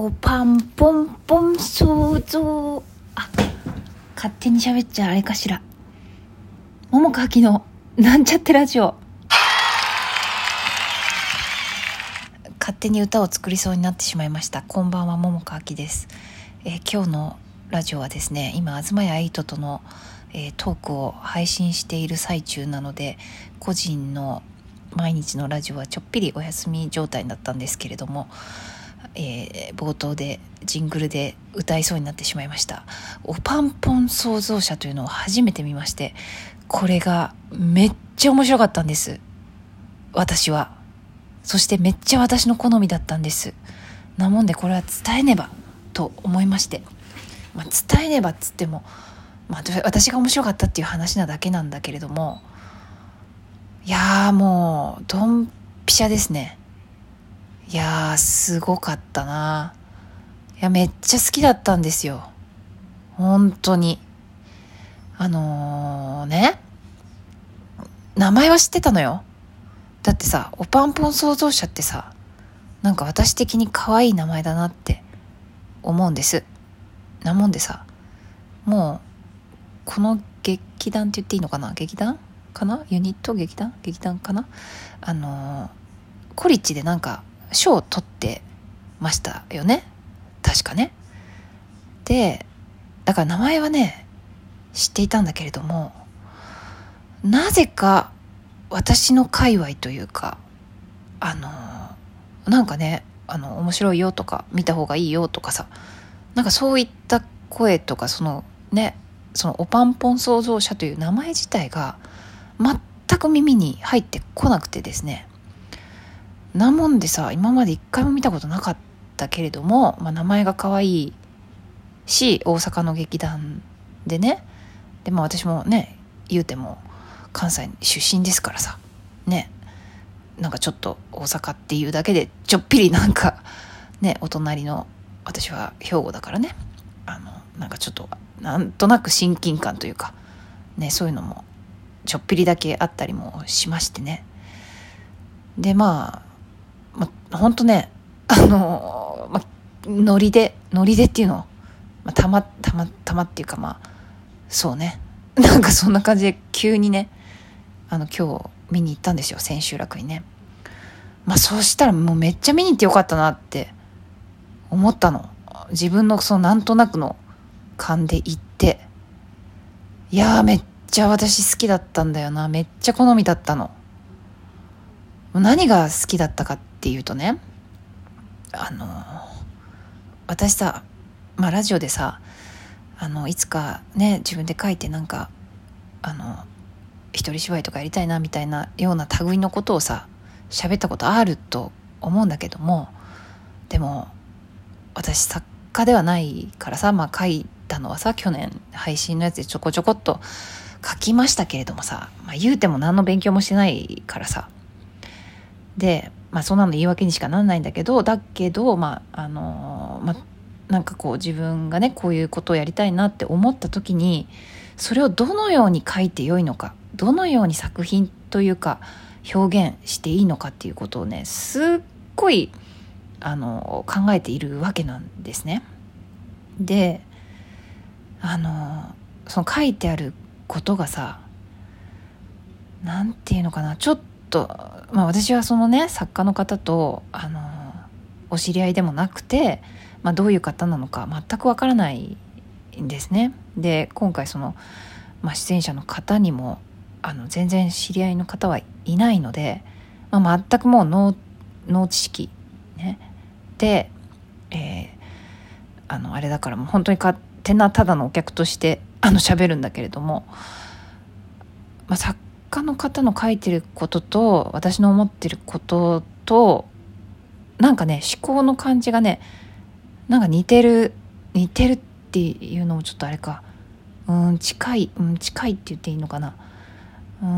おパンポンポン想像あ勝手に喋っちゃあれかしら。桃佳明のなんちゃってラジオ。勝手に歌を作りそうになってしまいました。こんばんは桃佳明です、えー今日のラジオはですね今東谷エイトとの、えートークを配信している最中なので個人の毎日のラジオはちょっぴりお休み状態だったんですけれども、えー冒頭でジングルで歌いそうになってしまいました「おパンポン創造者」というのを初めて見ましてこれがめっちゃ面白かったんです。私は。そしてめっちゃ私の好みだったんです。なもんでこれは伝えねばと思いまして、まあ、伝えねばっつっても、まあ、私が面白かったっていう話なだけなんだけれどもいやーもうドンピシャですね。いやーすごかったな。いやめっちゃ好きだったんですよ。本当に。あのー、ね。名前は知ってたのよ。だってさおパンポン創造者ってさなんか私的に可愛い名前だなって思うんです。なもんでさもうこの劇団って言っていいのかな？劇団？かな？ユニット？劇団？劇団かな？あのーコリッチでなんか賞を取ってましたよね。確かね。でだから名前はね知っていたんだけれどもなぜか私の界隈というかあのなんかねあの面白いよとか見た方がいいよとかさなんかそういった声とかそのねそのおパンポン創造者という名前自体が全く耳に入ってこなくてですね。なもんでさ今まで一回も見たことなかったけれども、まあ、名前が可愛いし大阪の劇団でね。でまあ私もね言うても関西出身ですからさ。ね。なんかちょっと大阪っていうだけでちょっぴりなんかねお隣の私は兵庫だからね。あのなんかちょっとなんとなく親近感というかねそういうのもちょっぴりだけあったりもしましてね。でまあま、ほんとね、あの、ま、ノリで、ノリでっていうの、ま、たま、たま、たまっていうかまあ、そうね。なんかそんな感じで急にね、あの、今日見に行ったんですよ、千秋楽にね。まあそうしたらもうめっちゃ見に行ってよかったなって思ったの。自分のそのなんとなくの勘で行って。いやーめっちゃ私好きだったんだよな。めっちゃ好みだったの。何が好きだったかっっていうとねあの私さ、まあ、ラジオでさあのいつかね自分で書いてなんかあの一人芝居とかやりたいなみたいなような類のことをさ喋ったことあると思うんだけどもでも私作家ではないからさ、まあ、書いたのはさ去年配信のやつでちょこちょこっと書きましたけれどもさ、まあ、言うても何の勉強もしてないからさ。で、まあ、そんなの言い訳にしかならないんだけどだけどまああのまあなんかこう自分がねこういうことをやりたいなって思った時にそれをどのように書いてよいのかどのように作品というか表現していいのかっていうことをねすっごいあの考えているわけなんですね。であのその書いてあることがさなんていうのかなちょっと、まあ、私はそのね作家の方とあのお知り合いでもなくて、まあ、どういう方なのか全くわからないんですね。で今回その、まあ、出演者の方にもあの全然知り合いの方はいないので、まあ、全くもう脳知識ねで、えーあのあれだからもう本当に勝手なただのお客としてあの喋るんだけれども、まあ、作家の方の書いてることと私の思ってることとなんかね思考の感じがねなんか似てる似てるっていうのもちょっとあれか。うん近い、うん、近いって言っていいのかな。うん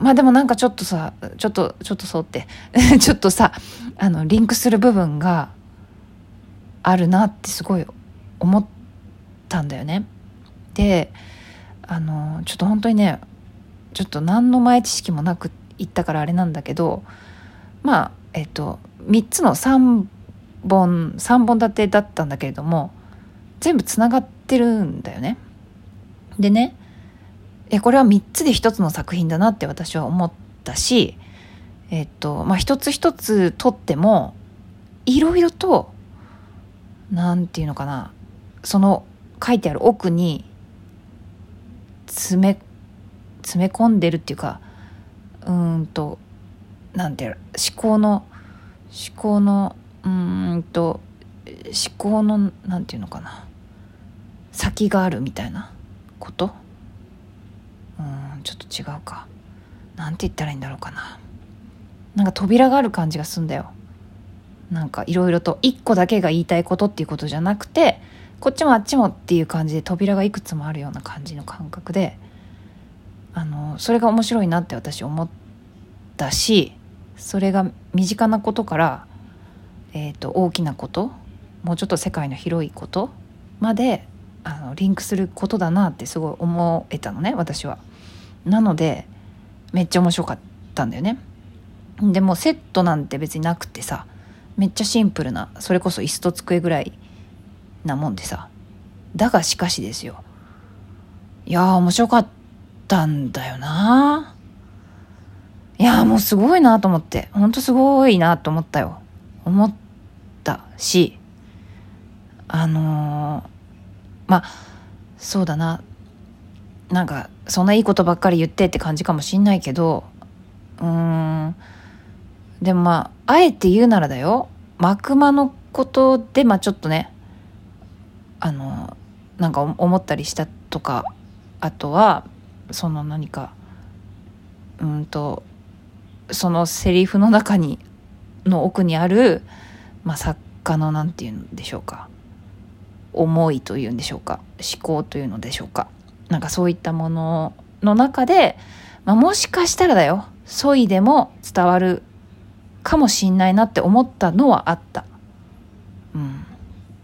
まあでもなんかちょっとさちょっとちょっとそうって ちょっとさあのリンクする部分があるなってすごい思ったんだよね。であのちょっと本当にねちょっと何の前知識もなく言ったからあれなんだけどまあえっと3つの3本3本立てだったんだけれども全部つながってるんだよね。でねえこれは3つで1つの作品だなって私は思ったしえっとまあ一つ一つ撮ってもいろいろと何て言うのかなその書いてある奥に詰め詰め込んでるっていうかうんとなんていう思考の思考のうんと思考のなんていうのかな。先があるみたいなこと？うんちょっと違うか。なんて言ったらいいんだろうかな。なんか扉がある感じがすんだよ。なんかいろいろと一個だけが言いたいことっていうことじゃなくてこっちもあっちもっていう感じで扉がいくつもあるような感じの感覚であのそれが面白いなって私思ったしそれが身近なことから、えーと、大きなこともうちょっと世界の広いことまであのリンクすることだなってすごい思えたのね私は。なのでめっちゃ面白かったんだよね。でもセットなんて別になくてさめっちゃシンプルなそれこそ椅子と机ぐらいなもんでさだがしかしですよいやー面白かったたんだよな。いやもうすごいなと思って。ほんとすごいなと思ったよ。思ったしあのー、まあそうだな。なんかそんないいことばっかり言ってって感じかもしんないけどうーん。でもまああえて言うならだよ。幕間のことでまあちょっとねあのなんか思ったりしたとかあとはその何かうんとそのセリフの中にの奥にある、まあ、作家の何て言うんでしょうか思いというんでしょうか思考というのでしょうかなんかそういったものの中で、まあ、もしかしたらだよそいでも伝わるかもしんないなって思ったのはあった。うん。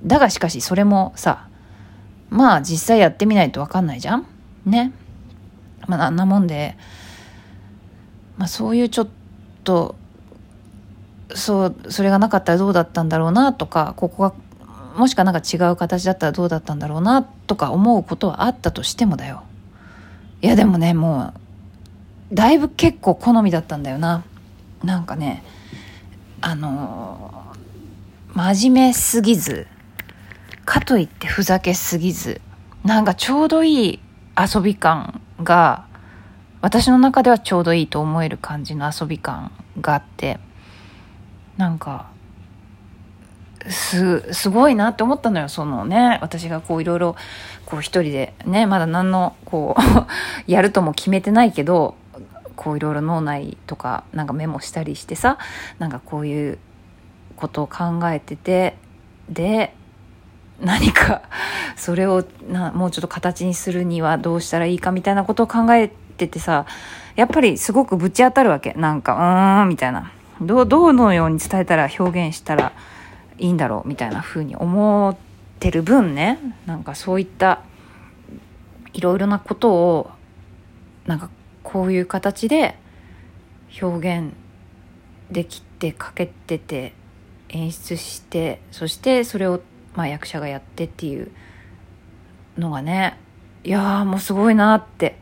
だがしかしそれもさ、まあ実際やってみないとわかんないじゃんね。まああんなもんで、まあそういうちょっと、そう、それがなかったらどうだったんだろうなとか、ここが、もしかなんか違う形だったらどうだったんだろうなとか思うことはあったとしてもだよ。いやでもね、もう、だいぶ結構好みだったんだよな。なんかね、あの真面目すぎずかといってふざけすぎずなんかちょうどいい遊び感が私の中ではちょうどいいと思える感じの遊び感があってなんかすすごいなって思ったのよそのね私がこういろいろこう一人でねまだ何のこう やるとも決めてないけどこういろいろ脳内とかなんかメモしたりしてさなんかこういうことを考えててで何かそれをなもうちょっと形にするにはどうしたらいいかみたいなことを考えててさやっぱりすごくぶち当たるわけ。なんかうーんみたいな。どどのように伝えたら表現したらいいんだろうみたいな風に思ってる分ね。なんかそういったいろいろなことをなんかこういう形で表現できてかけてて演出してそしてそれをまあ役者がやってっていうのがねいやもうすごいなって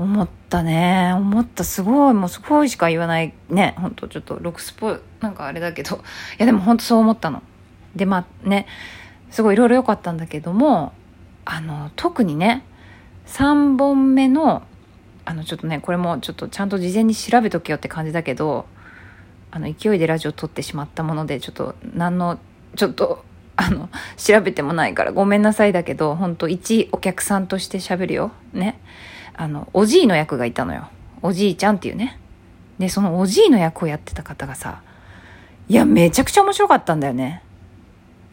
思ったね。思った。すごい。もうすごいしか言わないね。ほんとちょっとロックスポなんかあれだけど。いやでもほんとそう思ったの。でまあねすごいいろいろ良かったんだけどもあの特にね3本目のあのちょっとねこれもちょっとちゃんと事前に調べとけよって感じだけどあの勢いでラジオ撮ってしまったものでちょっと何のちょっとあの調べてもないからごめんなさいだけど本当一お客さんとして喋るよ。ね。あのおじいの役がいたのよ。おじいちゃんっていうね。でそのおじいの役をやってた方がさいやめちゃくちゃ面白かったんだよね。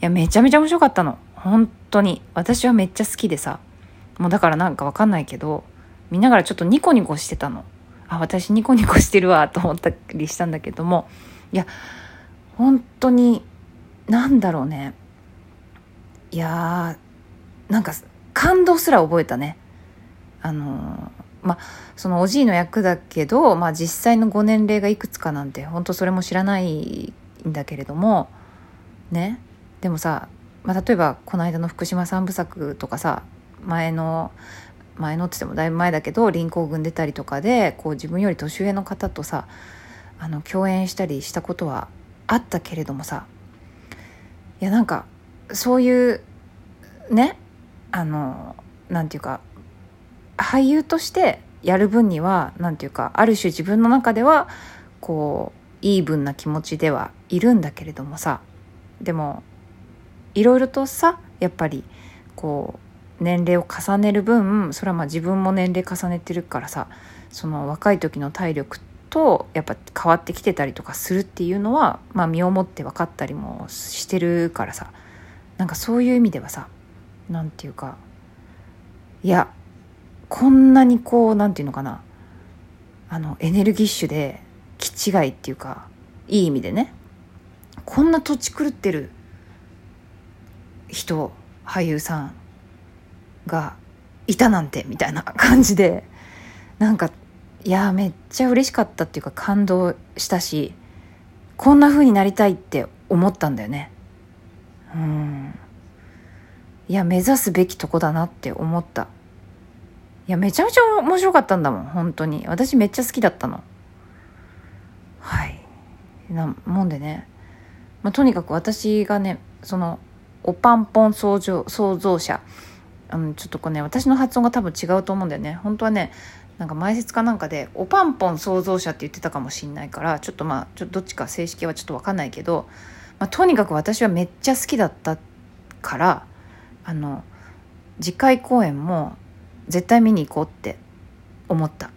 いやめちゃめちゃ面白かったの。本当に。私はめっちゃ好きでさもうだからなんかわかんないけど見ながらちょっとニコニコしてたの。あ、私ニコニコしてるわと思ったりしたんだけども、いや、本当に、なんだろうね。いやー、なんか感動すら覚えたね。あのまあ、そのおじいの役だけど、まあ実際のご年齢がいくつかなんて、本当それも知らないんだけれども、ねでもさ、まあ、例えばこの間の福島三部作とかさ前の前のって言ってもだいぶ前だけど臨行軍出たりとかでこう自分より年上の方とさあの共演したりしたことはあったけれどもさいやなんかそういうねあのなんていうか俳優としてやる分にはなんていうかある種自分の中ではこうイーブンな気持ちではいるんだけれどもさでもいろいろとさやっぱりこう年齢を重ねる分それはまあ自分も年齢重ねてるからさその若い時の体力とやっぱ変わってきてたりとかするっていうのは、まあ、身をもって分かったりもしてるからさ。なんかそういう意味ではさなんていうかいやこんなにこうなんていうのかなあのエネルギッシュで気違いっていうかいい意味でねこんな土地狂ってる人俳優さんがいたなんてみたいな 感じでなんかいやめっちゃ嬉しかったっていうか感動したしこんな風になりたいって思ったんだよね。うん。いや目指すべきとこだなって思った。いやめちゃめちゃ面白かったんだもん本当に。私めっちゃ好きだったの。はい。なもんでね、まあ、とにかく私がねそのおパンポン創造創造者。あのちょっとこうね私の発音が多分違うと思うんだよね。本当はねなんか前説かなんかでおパンポン創造者って言ってたかもしんないからちょっとまあちょっとどっちか正式はちょっと分かんないけど、まあ、とにかく私はめっちゃ好きだったからあの次回公演も絶対見に行こうって思った。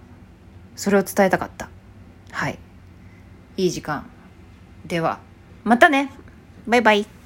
それを伝えたかった。はい。いい時間。ではまたね。バイバイ。